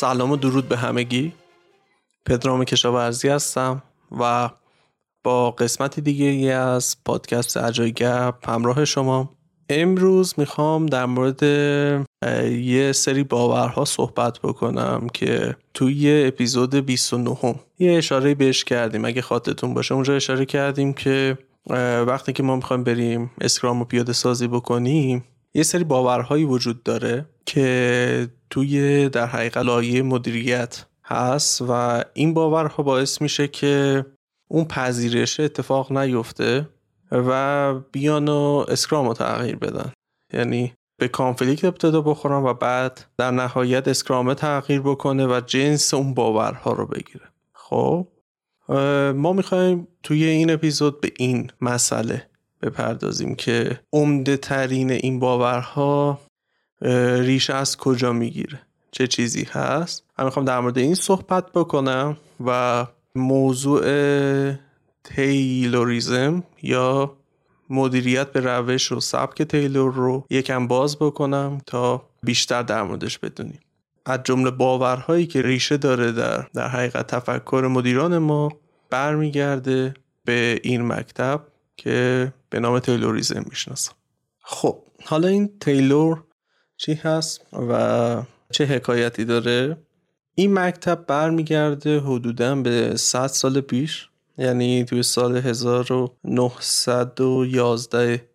سلام و درود به همگی. پدرام کشاورزی هستم و با قسمت دیگه از پادکست اجای گپ همراه شما. امروز می‌خوام در مورد یه سری باورها صحبت بکنم که توی اپیزود 29 هم یه اشاره بهش کردیم اگه خاطرتون باشه. اونجا اشاره کردیم که وقتی که ما می‌خوایم بریم اسکرام رو پیاده سازی بکنیم یه سری باورهایی وجود داره که توی در حقیقت لایه مدیریت هست و این باورها باعث میشه که اون پذیرش اتفاق نیفته و بیان و اسکرام رو تغییر بدن. یعنی به کانفلیکت ابتدا بخورن و بعد در نهایت اسکرامه تغییر بکنه و جنس اون باورها رو بگیره. خب ما می‌خوایم توی این اپیزود به این مسئله بپردازیم که عمده ترین این باورها ریشه از کجا می‌گیره؟ چه چیزی هست؟ من می‌خوام در مورد این صحبت بکنم و موضوع تیلوریزم یا مدیریت به روش و سبک تیلور رو یکم باز بکنم تا بیشتر در موردش بدونیم. از جمله باورهایی که ریشه داره در در حقیقت تفکر مدیران ما برمیگرده به این مکتب که به نام تیلوریزم می‌شناسم. خب حالا این تیلور چی هست و چه حکایتی داره. این مکتب برمیگرده حدودا به 100 سال پیش یعنی توی سال 1911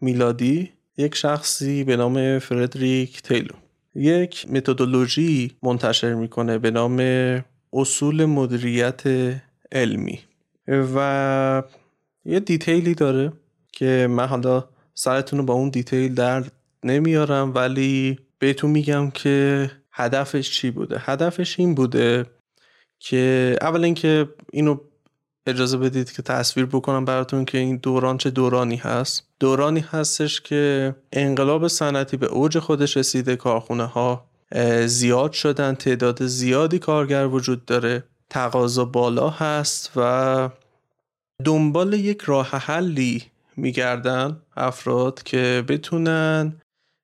میلادی یک شخصی به نام فردریک تیلور یک متدولوژی منتشر می‌کنه به نام اصول مدیریت علمی. و یه دیتیلی داره که من حالا سرتون رو با اون دیتیل در نمیارم ولی بهتون میگم که هدفش چی بوده؟ هدفش این بوده که اول اینکه اینو اجازه بدید که تصویر بکنم براتون که این دوران چه دورانی هست. دورانی هستش که انقلاب صنعتی به اوج خودش رسیده کارخونه ها زیاد شدن تعداد زیادی کارگر وجود داره تقاضا بالا هست و دنبال یک راه حلی میگردن افراد که بتونن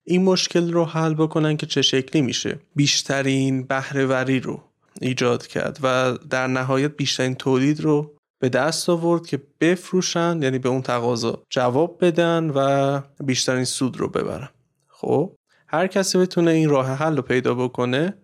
این مشکل رو حل بکنن که چه شکلی میشه. بیشترین بهرهوری رو ایجاد کرد و در نهایت بیشترین تولید رو به دست آورد که بفروشن یعنی به اون تقاضا جواب بدن و بیشترین سود رو ببرن. خب هر کسی بتونه این راه حل رو پیدا بکنه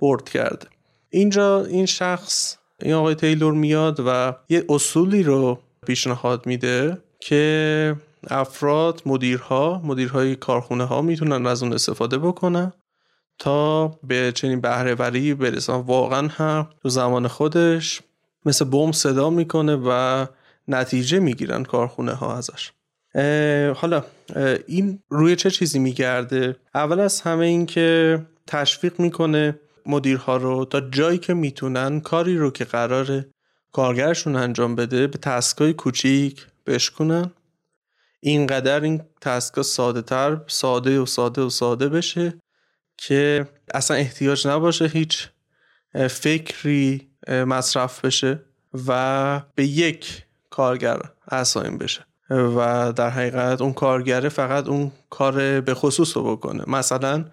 برد کرده. اینجا این شخص این آقای تیلور میاد و یه اصولی رو پیشنهاد میده که افراد مدیرها مدیرهای کارخونه ها می‌تونن از اون استفاده بکنن تا به چنین بهرهوری برسن. واقعا هم تو زمان خودش مثل بوم صدا می‌کنه و نتیجه می‌گیرن کارخونه ها ازش حالا این روی چه چیزی میگرده؟ اول از همه این که تشویق می‌کنه مدیرها رو تا جایی که می‌تونن کاری رو که قراره کارگرشون انجام بده به تسکای کوچیک بشکنن اینقدر این تسکا ساده تر ساده و ساده و ساده بشه که اصلا احتیاج نباشه هیچ فکری مصرف بشه و به یک کارگر اساین بشه و در حقیقت اون کارگره فقط اون کار به خصوص رو بکنه. مثلا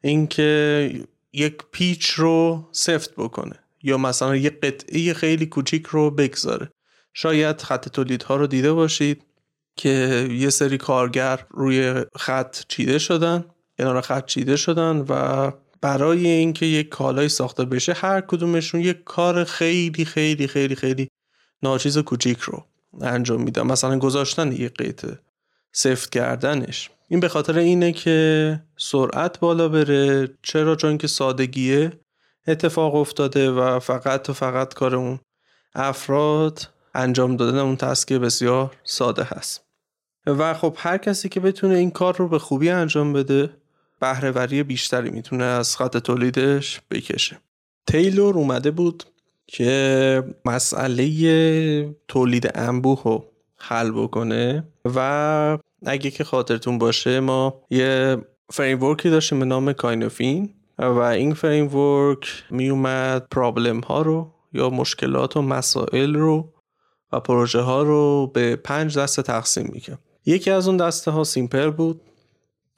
اینکه یک پیچ رو سفت بکنه یا مثلا یک قطعه خیلی کوچیک رو بگذاره. شاید خط تولیدها رو دیده باشید. که یه سری کارگر روی خط چیده شدن کنار خط چیده شدن و برای اینکه یک کالای ساخته بشه هر کدومشون یک کار خیلی خیلی خیلی خیلی ناچیز کوچیک رو انجام میدن. مثلا گذاشتن یک قطعه سفت کردنش. این به خاطر اینه که سرعت بالا بره. چرا؟ چون که سادگیه. اتفاق افتاده و فقط و فقط کار اون افراد انجام دادن اون تسک بسیار ساده هست. و خب هر کسی که بتونه این کار رو به خوبی انجام بده بهرهوری بیشتری می‌تونه از خط تولیدش بکشه. تیلور اومده بود که مسئله تولید انبوه رو حل بکنه و اگه که خاطرتون باشه ما یه framework ی داشتیم به نام Cynefin و این framework می اومد problem ها رو یا مشکلات و مسائل رو و پروژه ها رو به پنج دسته تقسیم می‌کنه. یکی از اون دسته ها simple بود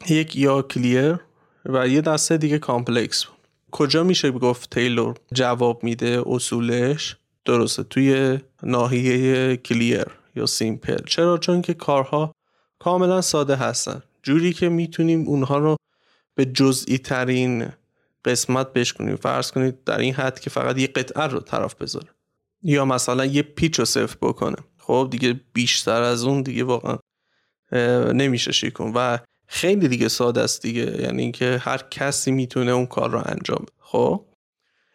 یک یا clear و یه دسته دیگه complex بود. کجا میشه گفت تیلور جواب میده اصولش؟ درسته توی ناحیه clear یا simple. چرا؟ چون که کارها کاملا ساده هستن. جوری که می‌تونیم اونها رو به جزئی ترین قسمت بشکنیم. فرض کنید در این حد که فقط یه قطعه رو طرف بذاره. یا مثلا یه پیچ رو سفت بکنه. خب دیگه بیشتر از اون دیگه واقعا نمیشه شیکون. و خیلی دیگه ساده است دیگه. یعنی اینکه هر کسی می‌تونه اون کار رو انجام بده. خب؟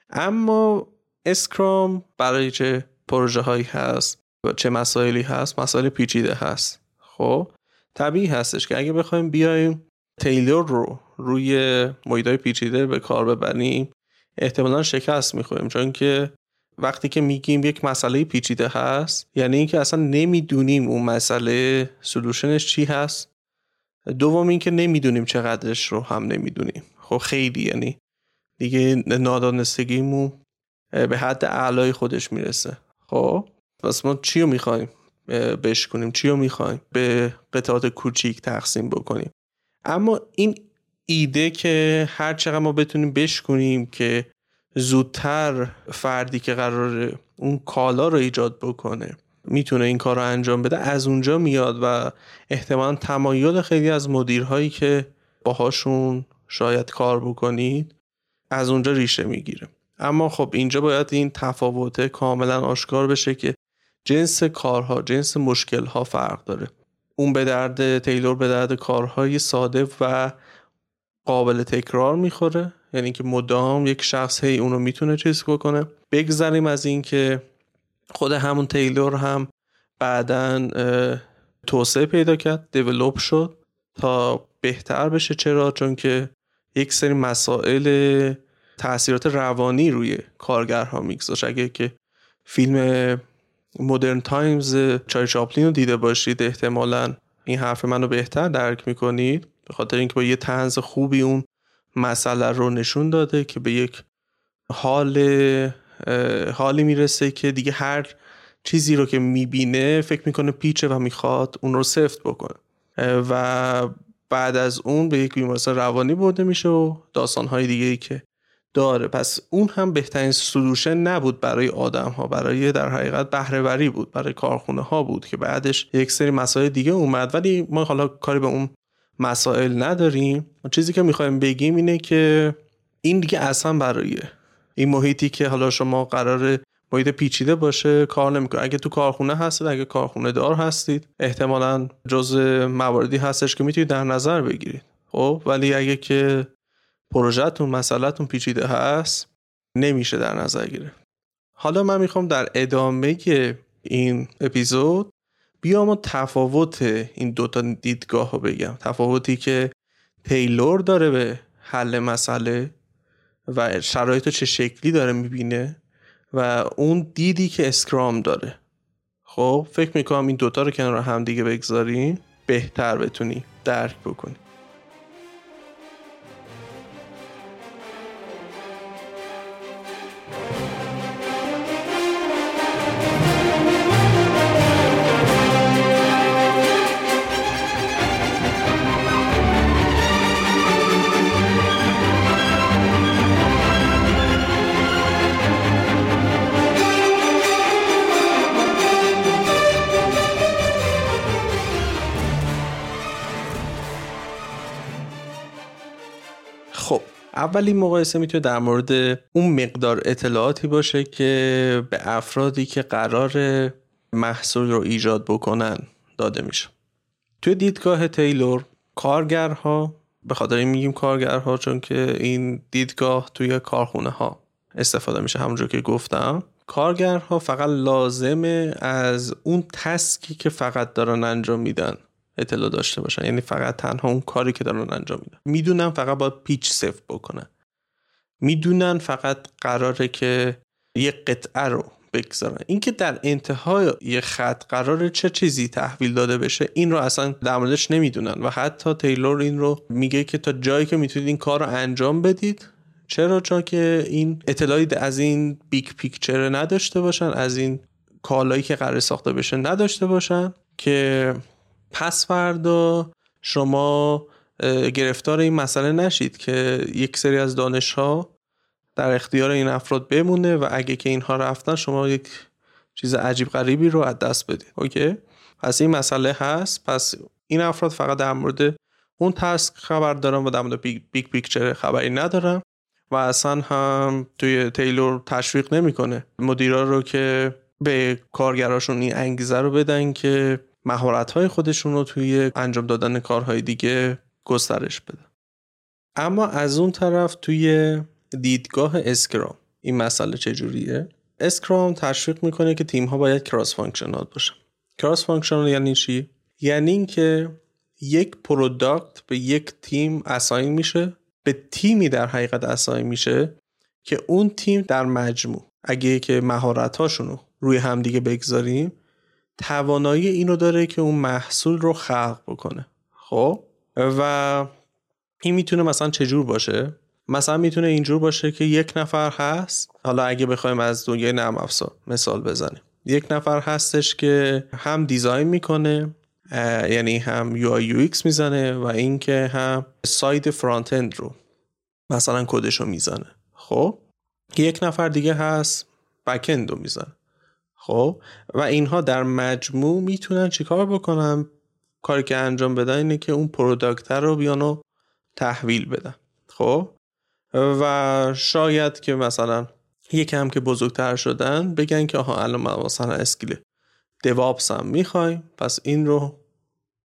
اما اسکرام برای چه پروژه هایی هست؟ و چه مسائلی هست؟ مسائل پیچیده هست. خب؟ طبیعی هستش که اگه بخوایم بیایم تیلور رو روی محیطای پیچیده به کار ببریم احتمالا شکست می‌خوریم. چون که وقتی که میگیم یک مسئله پیچیده هست یعنی اینکه اصلا نمی‌دونیم اون مسئله سلوشنش چی هست. دوم اینکه نمی‌دونیم چقدرش رو هم نمی‌دونیم. خب خیلی یعنی دیگه نادانستگیمون به حد اعلای خودش می‌رسه. خب پس ما چی رو می‌خوایم بشکنیم چی رو می‌خوایم به قطعات کوچیک تقسیم بکنیم؟ اما این ایده که هر چقدر ما بتونیم بشکنیم که زودتر فردی که قرار اون کالا رو ایجاد بکنه می‌تونه این کار رو انجام بده از اونجا میاد و احتمالا تمایل خیلی از مدیرهایی که باهاشون شاید کار بکنید از اونجا ریشه می‌گیره. اما خب اینجا باید این تفاوته کاملا آشکار بشه که جنس کارها جنس مشکلها فرق داره. اون به درد تیلور به درد کارهای ساده و قابل تکرار می‌خوره. یعنی که مدام یک شخص هی اونو می‌تونه چیز بکنه. بگذریم از اینکه خود همون تیلور هم بعدا توسعه پیدا کرد دیولوب شد تا بهتر بشه. چرا؟ چون که یک سری مسائل تاثیرات روانی روی کارگرها میگذاشت. اگه که فیلم مدرن تایمز چای چاپلین رو دیده باشید احتمالا این حرف منو بهتر درک می‌کنید. به خاطر اینکه با یه تنز خوبی اون مسئله رو نشون داده که به یک حال حالی می‌رسه که دیگه هر چیزی رو که می‌بینه فکر می‌کنه پیچه و می‌خواد اون رو سفت بکنه. و بعد از اون به یک بیمارستان روانی برده میشه و داستانهای دیگه ای که داره. پس اون هم بهترین سلوشن نبود برای آدم ها برای در حقیقت بهرهوری بود برای کارخونه ها بود که بعدش یک سری مسائل دیگه اومد. ولی ما حالا کاری به اون مسائل نداریم. چیزی که می‌خوایم بگیم اینه که این دیگه اصلا برای این محیطی که حالا شما قرار محیط پیچیده باشه کار نمی‌کنه. اگه تو کارخونه هستید اگه کارخونه دار هستید احتمالا جز مواردی هستش که می‌تونید در نظر بگیرید. خب؟ ولی اگه که پروژهتون مسئلهتون پیچیده هست نمیشه در نظر گیره حالا من می‌خوام در ادامه این اپیزود بیام و تفاوت این دوتا دیدگاه رو بگم. تفاوتی که تیلور داره به حل مسئله و شرایط چه شکلی داره می‌بینه و اون دیدی که اسکرام داره. خب فکر می‌کنم این دوتا رو کنار هم دیگه بگذاریم بهتر بتونی درک بکنی. اولین مقایسه می‌تونه در مورد اون مقدار اطلاعاتی باشه که به افرادی که قرار محصول رو ایجاد بکنن داده میشه. توی دیدگاه تیلور کارگرها به خاطر این میگیم کارگرها چون که این دیدگاه توی کارخونه ها استفاده میشه همونجور که گفتم. کارگرها فقط لازمه از اون تسکی که فقط دارن انجام میدن. اطلاع داشته باشن. یعنی فقط تنها اون کاری که دارن انجام میدن. می‌دونن فقط باید پیچ صفر بکنن. می‌دونن فقط قراره که یه قطعه رو بگذارن. اینکه در انتهای یه خط قراره چه چیزی تحویل داده بشه این رو اصلا در موردش نمی‌دونن. و حتی تیلور این رو میگه که تا جایی که می‌تونید این کار رو انجام بدید چرا؟ چون که اینا اطلاعی از این big picture نداشته باشن از این کالایی که قراره ساخته بشه نداشته باشن که پس فردا شما گرفتار این مسئله نشید که یک سری از دانش ها در اختیار این افراد بمونه و اگه که اینها رفتن شما یک چیز عجیب غریبی رو از دست بدید okay؟ پس این مسئله هست. پس این افراد فقط در مورد اون task خبر دارن و در مورد big, big picture خبری ندارن و اصلا هم توی تیلور تشویق نمی‌کنه. مدیرا رو که به کارگراشون این انگیزه رو بدن که مهارت خودشون رو توی انجام دادن کارهای دیگه گسترش بدن اما از اون طرف توی دیدگاه Scrum این مسئله چجوریه؟ Scrum تشویق می‌کنه که تیم ها باید cross functional باشن. cross functional یعنی چی؟ یعنی اینکه یک product به یک تیم assign میشه به تیمی در حقیقت assign میشه که اون تیم در مجموع اگه که مهارت رو روی همدیگه بگذاریم توانایی اینو داره که اون محصول رو خلق بکنه. خب؟ و این می‌تونه مثلا چجور باشه؟ مثلا می‌تونه اینجور باشه که یک نفر هست حالا اگه بخوایم از دنیای نرم افزار مثال بزنیم. یک نفر هستش که هم دیزاین می‌کنه یعنی هم UI UX می‌زنه و اینکه هم ساید فرانت اند رو مثلا کدش رو می‌زنه. خب؟ یک نفر دیگه هست back end رو می‌زنه. خب؟ و اینها در مجموع می‌تونن چیکار بکنن؟ کاری که انجام بدن اینه که اون product رو بیان و تحویل بدن. خب؟ و شاید که مثلا یکم که بزرگتر شدن بگن که آها الان مثلا skill DevOps هم می‌خوایم پس این رو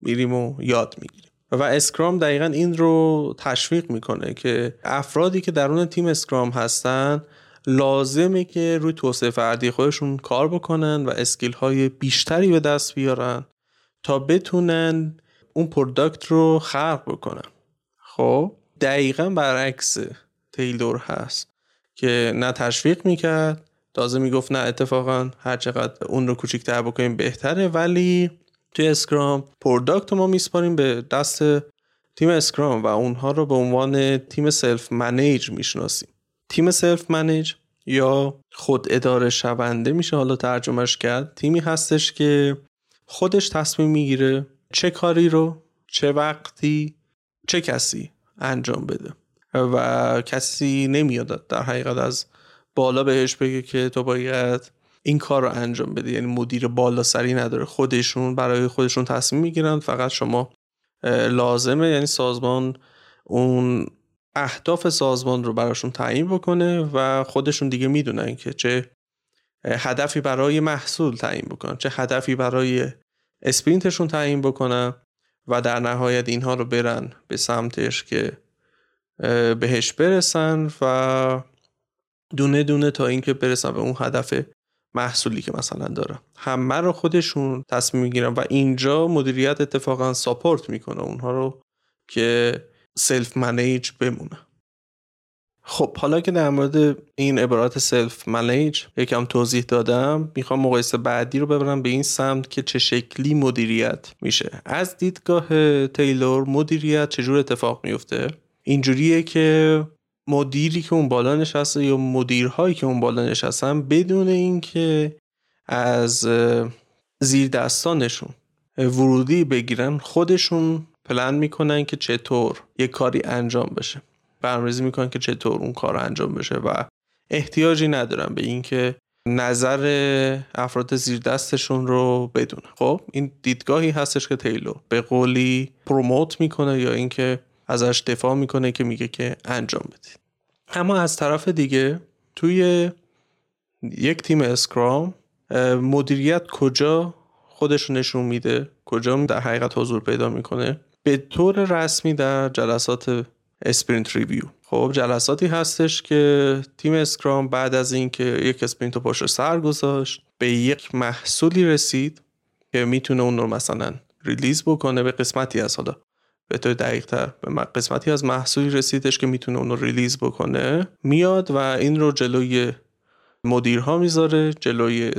میریم و یاد می‌گیریم. و Scrum دقیقا این رو تشویق می‌کنه که افرادی که درون تیم Scrum هستن لازمه که روی توسعه فردی خودشون کار بکنن و skill های بیشتری به دست بیارن تا بتونن اون product رو خلق بکنن. خب دقیقا برعکس تیلور هست که نه تشویق می‌کرد تازه می‌گفت نه اتفاقا هر چقدر اون رو کوچیکتر بکنیم بهتره ولی توی Scrum product ما میسپاریم به دست تیم Scrum و اونها رو به عنوان تیم self manage می‌شناسیم. تیم سلف منیج یا خود اداره شونده میشه حالا ترجمهش کرد. تیمی هستش که خودش تصمیم می‌گیره چه کاری رو چه وقتی چه کسی انجام بده. و کسی نمیاد در حقیقت از بالا بهش بگه که تو باید این کار رو انجام بده یعنی مدیر بالا سری نداره. خودشون برای خودشون تصمیم می‌گیرن. فقط شما لازمه. یعنی سازمان اون اهداف سازمان رو براشون تعیین بکنه و خودشون دیگه می‌دونن که چه هدفی برای محصول تعیین بکنن چه هدفی برای اسپرینتشون تعیین بکنن و در نهایت اینها رو برن به سمتش که بهش برسن و دونه دونه تا اینکه برسن به اون هدف محصولی که مثلا دارن. همه رو خودشون تصمیم می‌گیرن و اینجا مدیریت اتفاقا ساپورت می‌کنه اونها رو که self manage بمونه. خب حالا که در مورد این عبارات self manage یکم توضیح دادم می‌خوام مقایسه بعدی رو ببرم به این سمت که چه شکلی مدیریت میشه. از دیدگاه تیلور مدیریت چجور اتفاق میفته اینجوریه که مدیری که اون بالا نشسته یا مدیرهایی که اون بالا نشستن بدون اینکه از زیر دستانشون ورودی بگیرن خودشون پلن می‌کنن که چطور یه کاری انجام بشه. برنامه‌ریزی می‌کنن که چطور اون کار انجام بشه و احتیاجی ندارن به اینکه نظر افراد زیر دستشون رو بدونه خب این دیدگاهی هستش که تیلو به قولی پروموت می‌کنه یا اینکه ازش دفاع می‌کنه که میگه که انجام بدید اما از طرف دیگه توی یک تیم Scrum مدیریت کجا خودش نشون میده؟ کجا در حقیقت حضور پیدا می‌کنه؟ به طور رسمی در جلسات sprint review خب جلساتی هستش که تیم Scrum بعد از اینکه یک sprint رو پشت سر گذاشت به یک محصولی رسید که می‌تونه اون رو مثلا release بکنه به قسمتی از حالا به طور دقیق تر به قسمتی از محصولی رسیدش که می‌تونه اون رو release بکنه. میاد و این رو جلوی مدیرها می‌ذاره جلوی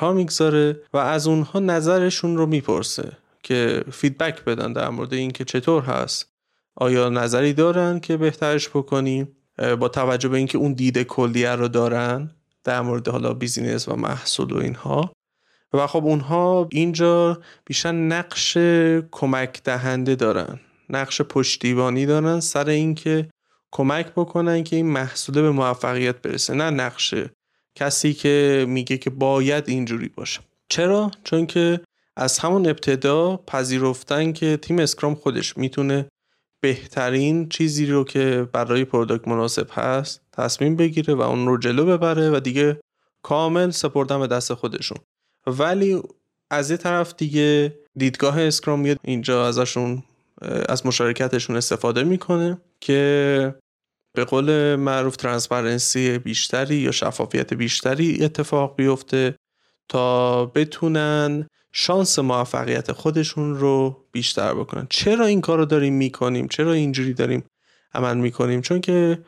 ها می‌گذاره و از اونها نظرشون رو می‌پرسه. که feedback بدن در مورد اینکه چطور هست. آیا نظری دارن که بهترش بکنیم؟ با توجه به اینکه اون دید کلیه رو دارن در مورد حالا business و محصول و اینها. و خب اونها اینجا بیشتر نقش کمک دهنده دارن. نقش پشتیبانی دارن سر اینکه کمک بکنن که این محصول به موفقیت برسه. نه نقش کسی که میگه که باید اینجوری باشه. چرا؟ چون که از همون ابتدا پذیرفتن که تیم Scrum خودش می‌تونه بهترین چیزی رو که برای product مناسب هست تصمیم بگیره و اون رو جلو ببره و دیگه کامل سپردن به دست خودشون. ولی از یه طرف دیگه دیدگاه Scrum میاد اینجا ازشون از مشارکتشون استفاده می‌کنه که به قول معروف transparency بیشتری یا شفافیت بیشتری اتفاق بیفته تا بتونن شانس موفقیت خودشون رو بیشتر بکنن. چرا این کار رو داریم می‌کنیم؟ چرا اینجوری داریم عمل می‌کنیم؟ چون که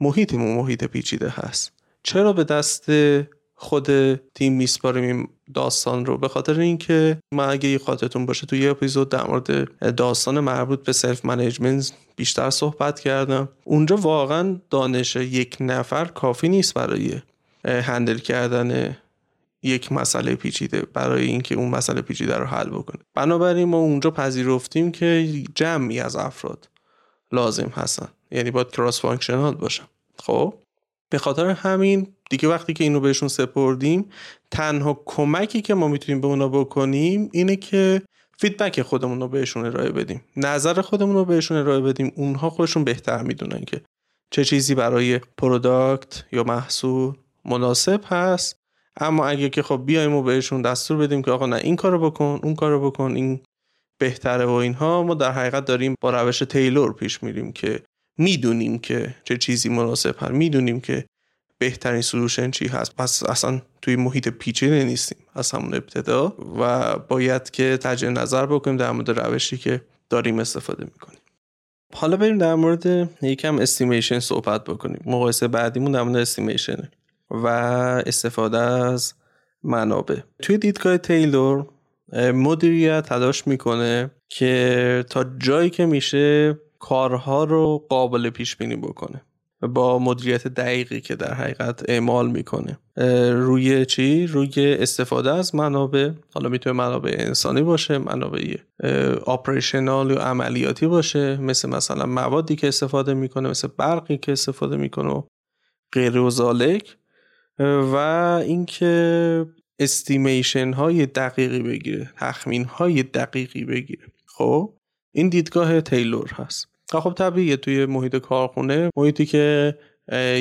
محیطمون محیط پیچیده هست. چرا به دست خود تیم میسپاریم این داستان رو؟ به خاطر اینکه من اگه خاطرتون باشه توی یه اپیزود در مورد داستان مربوط به self management بیشتر صحبت کردم. اونجا واقعا دانش یک نفر کافی نیست برای handle کردن یک مسئله پیچیده برای اینکه اون مسئله پیچیده رو حل بکنه. بنابراین ما اونجا پذیرفتیم که جمعی از افراد لازم هستن. یعنی باید cross functional باشن. خب؟ به خاطر همین دیگه وقتی که اینو بهشون سپردیم تنها کمکی که ما می‌تونیم به اونا بکنیم اینه که feedback خودمون رو بهشون ارائه بدیم. نظر خودمون رو بهشون ارائه بدیم. اونها خودشون بهتر می‌دونن که چه چیزی برای product یا محصول مناسب هست. اما اگه که خب بیایم و بهشون دستور بدیم که آقا نه این کارو بکن اون کارو بکن این بهتره و اینها ما در حقیقت داریم با روش تیلور پیش میریم که می‌دونیم که چه چیزی مناسب هست. می‌دونیم که بهترین solution چی هست. پس اصلا توی محیط پیچیده نیستیم از همون ابتدا و باید که تجدید نظر بکنیم در مورد روشی که داریم استفاده می‌کنیم. حالا بریم در مورد یکم estimation صحبت بکنیم. مقایسه بعدیمون در مورد estimation و استفاده از منابع. توی دیدگاه تیلور مدیریت تلاش می‌کنه که تا جایی که میشه کارها رو قابل پیش بینی بکنه با مدیریت دقیقی که در حقیقت اعمال می‌کنه. روی چی؟ روی استفاده از منابع. حالا می‌تونه منابع انسانی باشه منابع operational و عملیاتی باشه مثل مثلا موادی که استفاده می‌کنه مثل برقی که استفاده می‌کنه و غیره و ذلک و اینکه estimation های دقیقی بگیره تخمین های دقیقی بگیره. خب؟ این دیدگاه تیلور هست. خب طبیعیه توی محیط کارخونه محیطی که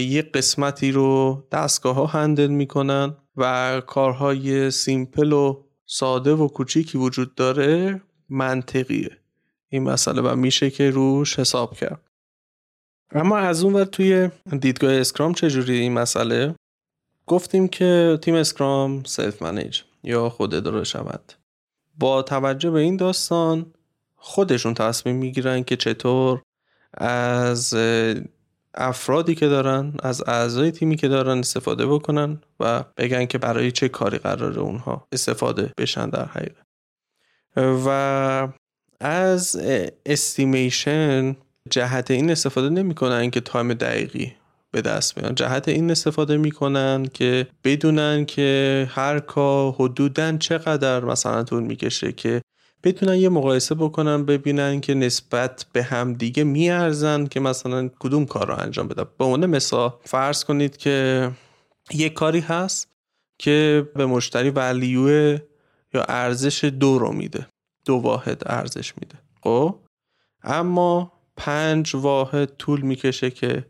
یه قسمتی رو دستگاه ها handle می‌کنن و کارهای simple و ساده و کوچیکی وجود داره منطقیه. این مسئله و میشه که روش حساب کرد. اما از اون ور توی دیدگاه اسکرام چجوری این مسئله؟ گفتیم که تیم اسکرام self-manage یا خود اداره شود. با توجه به این داستان خودشون تصمیم می‌گیرن که چطور از افرادی که دارن از اعضای تیمی که دارن استفاده بکنن و بگن که برای چه کاری قراره اونها استفاده بشن در حقیقت. و از estimation جهت این استفاده نمی‌کنن که time دقیقی به دست بیارن. جهت این استفاده می‌کنن که بدونن که هر کار حدودا چقدر مثلا طول می‌کشه که بتونن یه مقایسه بکنن ببینن که نسبت به هم دیگه میارزن که مثلا کدوم کار رو انجام بدن. به عنوان مثال فرض کنید که یه کاری هست که به مشتری ولیو یا ارزش دو رو میده. دو واحد ارزش میده. خب؟ اما پنج واحد طول می‌کشه که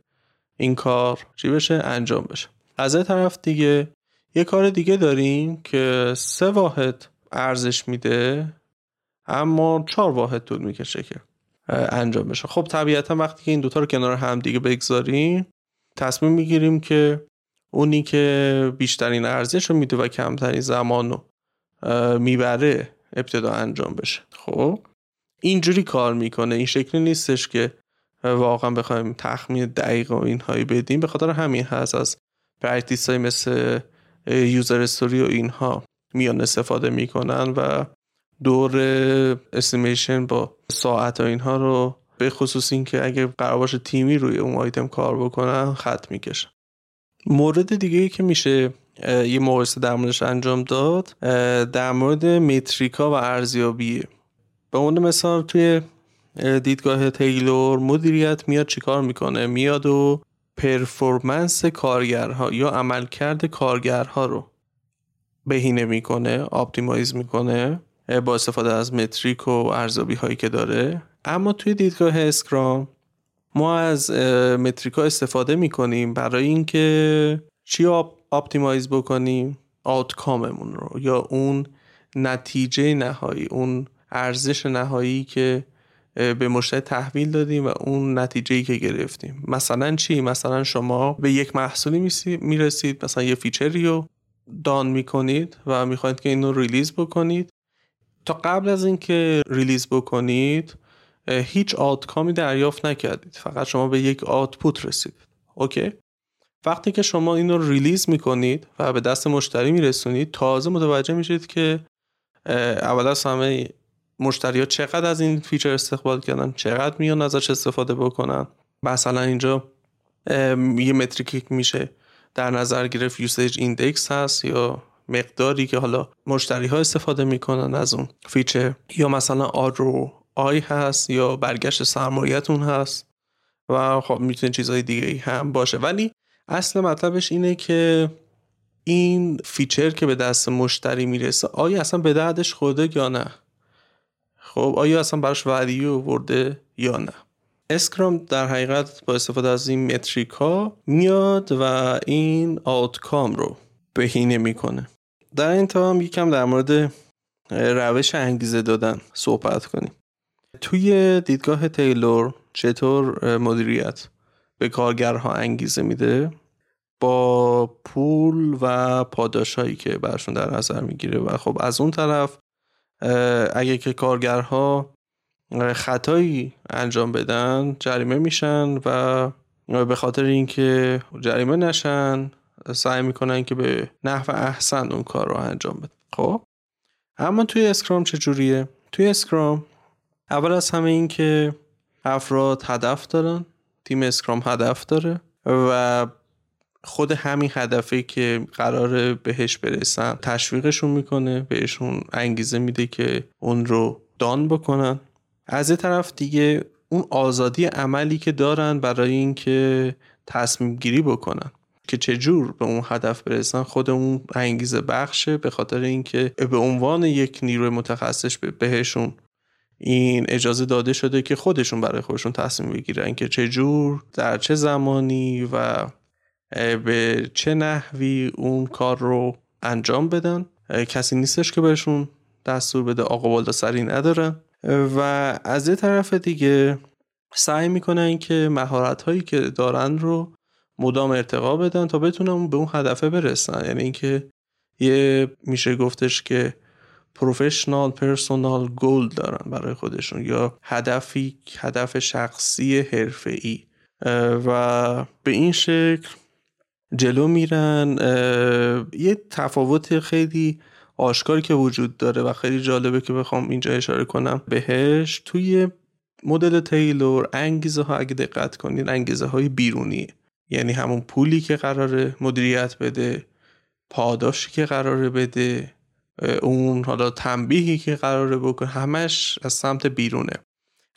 این کار چی بشه؟ انجام بشه. از طرف دیگه. یه کار دیگه داریم که سه واحد ارزش میده اما چهار واحد طول می‌کشه که انجام بشه. خب طبیعتا وقتی که این دوتا رو کنار هم دیگه بگذاریم تصمیم می‌گیریم که اونی که بیشترین ارزش رو میده و کمترین زمان رو می‌بره ابتدا انجام بشه. خب اینجوری کار می‌کنه. این شکلی نیستش که واقعا بخوایم تخمین دقیق و اینهایی بدیم. به خاطر همین هست از practice های مثل user story و اینها میان استفاده می‌کنن و دور estimation با ساعت و اینها رو به خصوص اینکه اگه قرار باشه تیمی روی اون آیتم کار بکنن خط می‌کشن. مورد دیگه ای که میشه یه مقایسه در موردش انجام داد در مورد متریکا و ارزیابیه به اون مثال توی دیدگاه تیلور مدیریت میاد چیکار می‌کنه؟ میاد و performance کارگرها یا عملکرد کارگرها رو بهینه می‌کنه optimize می‌کنه با استفاده از metric و ارزیابی هایی که داره. اما توی دیدگاه اسکرام ما از metric ها استفاده می‌کنیم برای اینکه چی optimize بکنیم؟ outcome مون رو یا اون نتیجه نهایی اون ارزش نهایی که به مشتری تحویل دادیم و اون نتیجه که گرفتیم. مثلا چی؟ مثلا شما به یک محصولی می‌رسید مثلا یه feature ی رو done می‌کنید و می‌خواید که اینو release بکنید. تا قبل از اینکه release بکنید هیچ outcome ی دریافت نکردید. فقط شما به یک output رسیدید okay؟ وقتی که شما این رو release می‌کنید و به دست مشتری میرسونید تازه متوجه میشید که اول از همه مشتری ها چقدر از این feature استقبال کردن؟ چقدر میان ازش استفاده بکنن؟ مثلا اینجا یه metric میشه. در نظر گرفت usage index هست یا مقداری که حالا مشتری ها استفاده می‌کنن از اون feature یا مثلا R OI هست یا برگشت سرمایتون هست و خب می‌تونه چیزهای دیگه هم باشه. ولی اصل مطلبش اینه که این feature که به دست مشتری می‌رسه آیا اصلا به دردش خورده یا نه؟ خب آیا اصلا براش value آورده یا نه؟ اسکرام در حقیقت با استفاده از این metric ها میاد و این outcome رو بهینه می‌کنه. در این هم یکم در مورد روش انگیزه دادن صحبت کنیم. توی دیدگاه تیلور چطور مدیریت به کارگرها انگیزه میده؟ با پول و پاداشهایی که برشون در نظر می‌گیره و خب از اون طرف اگه که کارگرها خطایی انجام بدن جریمه میشن و به خاطر اینکه جریمه نشن سعی می‌کنن که به نحو احسن اون کار رو انجام بدن خب اما توی اسکرام چجوریه؟ توی اسکرام اول از همه این که افراد هدف دارن تیم اسکرام هدف داره و خود همین هدفی که قرار بهش برسن تشویقشون می‌کنه بهشون انگیزه میده که اون رو دان بکنن. از یه طرف دیگه اون آزادی عملی که دارن برای اینکه تصمیم گیری بکنن که چجور به اون هدف برسن خود اون انگیزه بخشه به خاطر اینکه به عنوان یک نیروی متخصص بهشون این اجازه داده شده که خودشون برای خودشون تصمیم بگیرن که چجور در چه زمانی و به چه نحوی اون کار رو انجام بدن؟ کسی نیستش که بهشون دستور بده آقا بالدا سری ندارن و از یه طرف دیگه سعی می‌کنن که مهارت هایی که دارن رو مدام ارتقا بدن تا بتونن به اون هدفه برسن. یعنی اینکه یه میشه گفتش که پروفشنال پرسونال گول دارن برای خودشون یا هدفی هدف شخصی حرفه‌ای. و به این شکل جلو میرن یه تفاوت خیلی آشکاری که وجود داره و خیلی جالبه که بخوام اینجا اشاره کنم. بهش توی مدل تیلور انگیزه ها اگه دقت کنید انگیزه های بیرونی. یعنی همون پولی که قراره مدیریت بده پاداشی که قراره بده اون حالا تنبیهی که قراره بکنه همش از سمت بیرونه.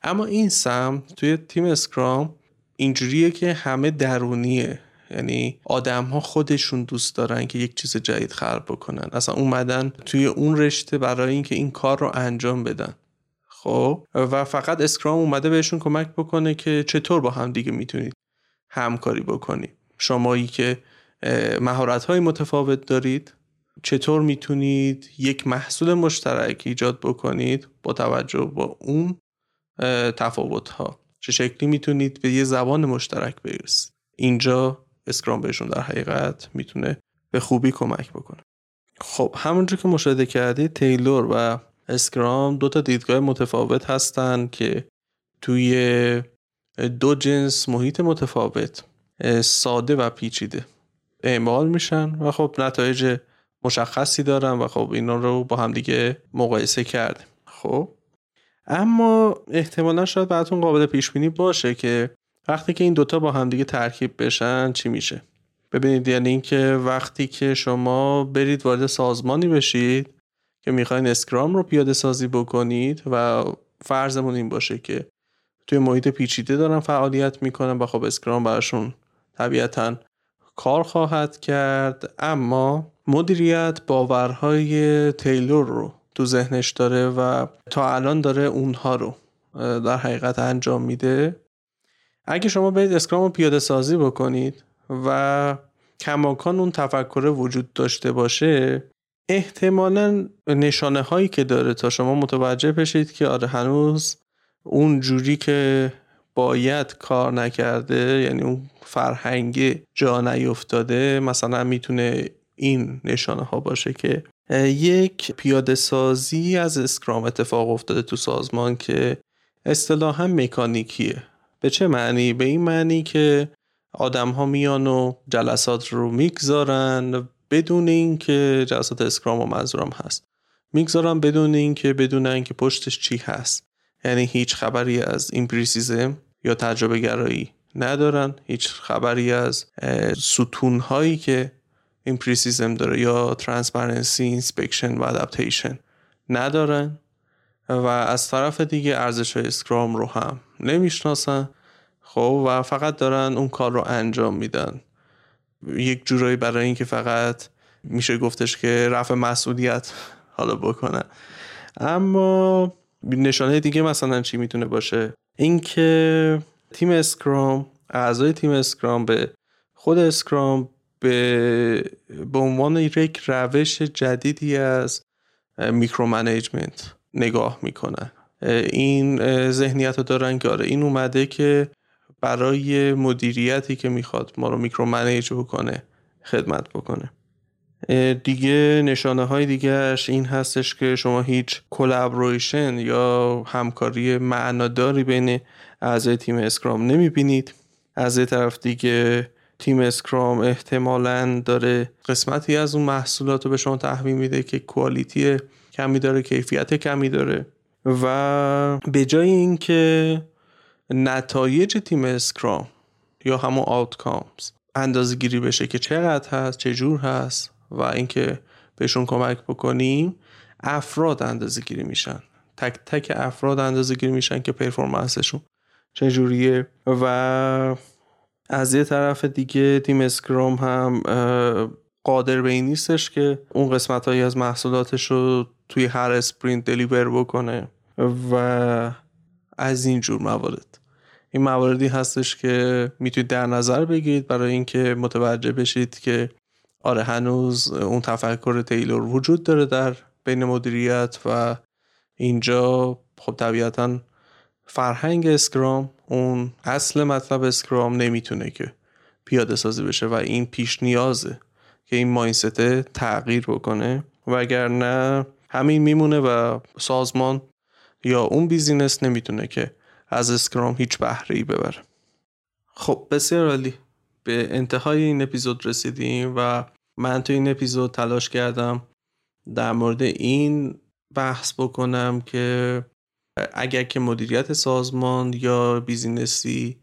اما این سمت توی تیم اسکرام اینجوریه که همه درونیه. یعنی آدم ها خودشون دوست دارن که یک چیز جدید خلق بکنن. اصلا اومدن توی اون رشته برای اینکه این کار رو انجام بدن. خب؟ و فقط اسکرام اومده بهشون کمک بکنه که چطور با هم دیگه می‌تونید همکاری بکنید. شمایی که مهارت های متفاوت دارید چطور می‌تونید یک محصول مشترک ایجاد بکنید با توجه با اون تفاوت ها چه شکلی می‌تونید به یه زبان مشترک برسید؟ اینجا اسکرام بهشون در حقیقت می‌تونه به خوبی کمک بکنه. خب همونجور که مشاهده کردید تیلور و اسکرام دو تا دیدگاه متفاوت هستند که توی دو جنس محیط متفاوت ساده و پیچیده اعمال میشن و خب نتایج مشخصی دارن و خب اینا رو با هم دیگه مقایسه کردیم. خب اما احتمالا شاید براتون قابل پیش بینی باشه که وقتی که این دوتا با هم دیگه ترکیب بشن چی میشه؟ ببینید یعنی اینکه وقتی که شما برید وارد سازمانی بشید که می‌خواین اسکرام رو پیاده سازی بکنید و فرضمون این باشه که توی محیط پیچیده دارن فعالیت می‌کنن و خب اسکرام براشون طبیعتا کار خواهد کرد اما مدیریت باورهای تیلور رو تو ذهنش داره و تا الان داره اونها رو در حقیقت انجام میده. اگه شما برید اسکرام رو پیاده سازی بکنید و کماکان اون تفکر وجود داشته باشه احتمالا نشانه هایی که داره تا شما متوجه بشید که آره هنوز اون جوری که باید کار نکرده یعنی اون فرهنگ جا نیفتاده مثلا می‌تونه این نشانه ها باشه که یک پیاده سازی از اسکرام اتفاق افتاده تو سازمان که اصطلاحا مکانیکیه. به چه معنی؟ به این معنی که آدم ها میان و جلسات رو می‌گذارن بدون اینکه جلسات اسکرام و منظورم هست. می‌گذارن بدون اینکه بدونن که پشتش چی هست. یعنی هیچ خبری از empiricism یا تجربه گرایی ندارن. هیچ خبری از ستون هایی که empiricism داره یا transparency inspection و adaptation ندارن. و از طرف دیگه ارزش اسکرام رو هم نمی‌شناسن. خب و فقط دارن اون کار رو انجام میدن. یک جورایی برای اینکه فقط میشه گفتش که رفع مسئولیت حالا بکنن. اما نشانه دیگه مثلا چی می‌تونه باشه؟ اینکه تیم اسکرام اعضای تیم اسکرام به خود اسکرام به به عنوان یک روش جدیدی از micromanagement نگاه می‌کنن. این ذهنیت رو دارن که آره این اومده که برای مدیریتی که می‌خواد ما رو micromanage بکنه خدمت بکنه. دیگه نشانه های دیگهش این هستش که شما هیچ collaboration یا همکاری معناداری بین اعضای تیم اسکرام نمی‌بینید. از یه طرف دیگه تیم اسکرام احتمالا داره قسمتی از اون محصولات رو به شما تحویل میده که کوالیتی کمی داره کیفیت کمی داره. و به جای اینکه نتایج تیم اسکرام یا همون آوتکامز اندازه گیری بشه که چقدر هست چه جور هست و اینکه بهشون کمک بکنیم افراد اندازه گیری میشن. تک تک افراد اندازه گیری میشن که پرفورمنسشون چجوریه و از یه طرف دیگه تیم اسکرام هم قادر به این نیستش که اون قسمت هایی از محصولاتش رو توی هر sprint deliver بکنه و از این جور موارد. این مواردی هستش که می‌تونید در نظر بگیرید برای اینکه متوجه بشید که آره هنوز اون تفکر تیلور وجود داره در بین مدیریت و اینجا خب طبیعتا فرهنگ Scrum اون اصل مطلب Scrum نمی‌تونه که پیاده سازی بشه و این پیش نیازه. که این mindset ه تغییر بکنه. و اگر نه همین میمونه و سازمان یا اون business نمی‌تونه که از Scrum هیچ بهره ای ببره. خب بسیار عالی. به انتهای این اپیزود رسیدیم و من تو این اپیزود تلاش کردم در مورد این بحث بکنم که اگر که مدیریت سازمان یا business ی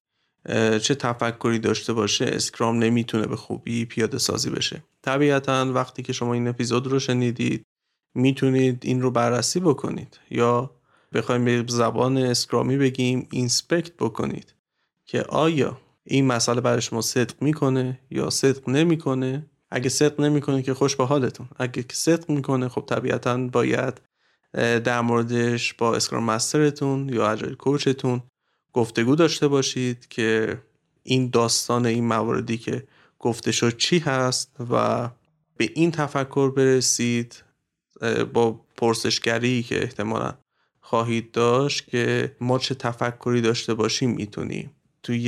چه تفکری داشته باشه Scrum نمی‌تونه به خوبی پیاده سازی بشه. طبیعتا وقتی که شما این اپیزود رو شنیدید می‌تونید این رو بررسی بکنید یا بخوایم به زبان Scrum ی بگیم inspect بکنید که آیا این مسئله برای شما صدق می‌کنه یا صدق نمی‌کنه؟ اگه صدق نمی‌کنه که خوش به حالتون. اگه صدق می‌کنه خب طبیعتا باید در موردش با Scrum Master تون یا Agile Coach تون گفتگو داشته باشید که این داستان این مواردی که گفته شد چی هست و به این تفکر برسید با پرسشگری که احتمالا خواهید داشت که ما چه تفکری داشته باشیم می‌تونیم. توی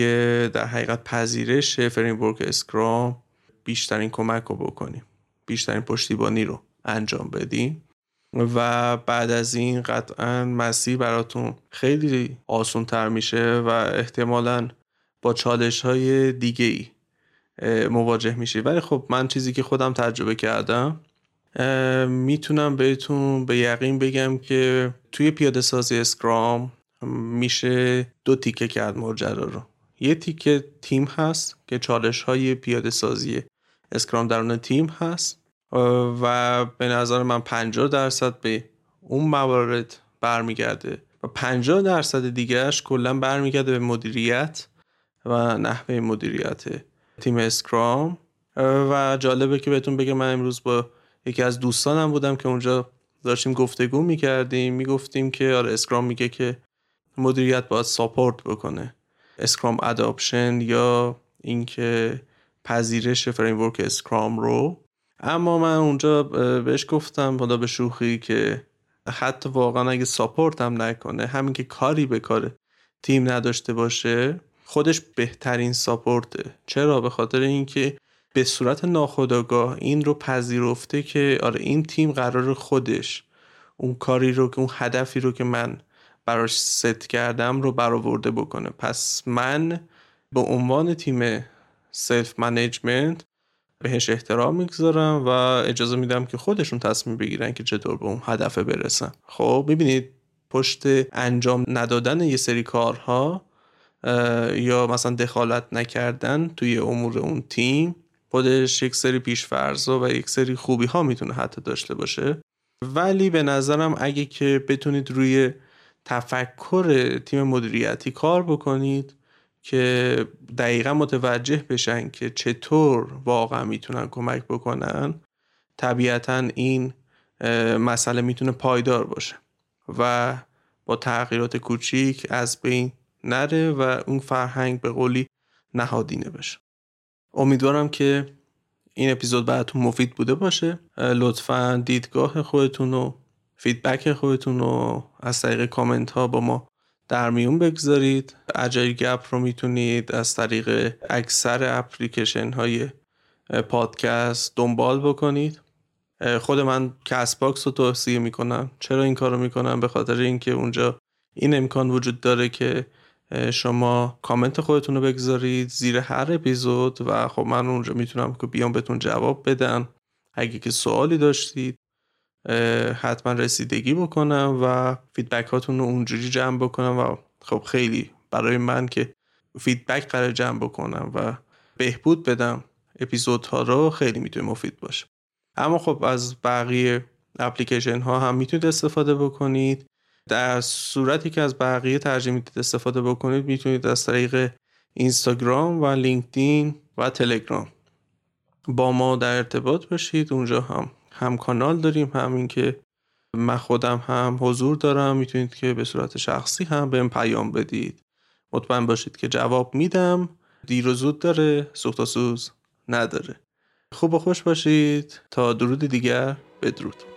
در حقیقت پذیرش framework Scrum بیشترین کمک رو بکنیم. بیشترین پشتیبانی رو انجام بدیم. و بعد از این قطعا مسیر براتون خیلی آسون تر میشه و احتمالا با چالش های دیگه ای مواجه میشی. ولی خب من چیزی که خودم تجربه کردم می‌تونم بهتون به یقین بگم که توی پیاده سازی اسکرام میشه دو تیکه کرد ماجرا رو. یه تیکه تیم هست که چالش های پیاده سازی Scrum درون تیم هست. و به نظر من 50 درصد به اون موارد برمیگرده و 50 درصد دیگهش کلا برمیگرده به مدیریت و نحوه مدیریت تیم Scrum. و جالبه که بهتون بگم من امروز با یکی از دوستانم بودم که اونجا داشتیم گفتگو می‌کردیم. می‌گفتیم که آره Scrum میگه که مدیریت باید support بکنه. Scrum adoption یا اینکه پذیرش framework Scrum رو. اما من اونجا بهش گفتم حالا به شوخی که حتی واقعا اگه support هم نکنه همین که کاری به کار تیم نداشته باشه خودش بهترین support ه. چرا؟ به خاطر اینکه به صورت ناخودآگاه این رو پذیرفته که آره این تیم قرار خودش اون کاری رو که اون هدفی رو که من براش ست کردم رو برآورده بکنه. پس من به عنوان تیم self-management بهش احترام می‌گذارم و اجازه میدم که خودشون تصمیم بگیرن که چطور به اون هدف برسن. خب ببینید پشت انجام ندادن یه سری کارها یا مثلا دخالت نکردن توی امور اون تیم خودش یک سری پیشفرض و یک سری خوبی ها می‌تونه حتی داشته باشه. ولی به نظرم اگه که بتونید روی تفکر تیم مدیریتی کار بکنید که دقیقا متوجه بشن که چطور واقعا می‌تونن کمک بکنن طبیعتا این مسئله می‌تونه پایدار باشه و با تغییرات کوچیک از بین نره و اون فرهنگ به قولی نهادینه بشه. امیدوارم که این اپیزود براتون مفید بوده باشه. لطفا دیدگاه خودتون و feedback خودتون رو از طریق کامنت ها با ما در میون بگذارید. اجای گپ رو می‌تونید از طریق اکثر اپلیکیشن های پادکست دنبال بکنید. خود من Castbox رو توصیه می‌کنم. چرا این کار رو می‌کنم؟ به خاطر اینکه اونجا این امکان وجود داره که شما کامنت خودتون رو بگذارید زیر هر اپیزود و خب من اونجا می‌تونم که بیام بهتون جواب بدم. اگه که سوالی داشتید حتما رسیدگی بکنم و feedback هاتون رو اونجوری جمع بکنم و خب خیلی برای من که feedback قرار جمع بکنم و بهبود بدم اپیزودها رو خیلی می‌تونه مفید باشه. اما خب از بقیه اپلیکیشن ها هم می‌تونید استفاده بکنید. در صورتی که از بقیه ترجیح می‌دید استفاده بکنید می‌تونید از طریق اینستاگرام و لینکدین و تلگرام با ما در ارتباط باشید. اونجا هم هم کانال داریم همین که من خودم هم حضور دارم. می‌تونید که به صورت شخصی هم بهم پیام بدید. مطمئن باشید که جواب میدم. دیر و زود داره سوخت سوز نداره. خوب و خوش باشید. تا درود دیگر بدرود.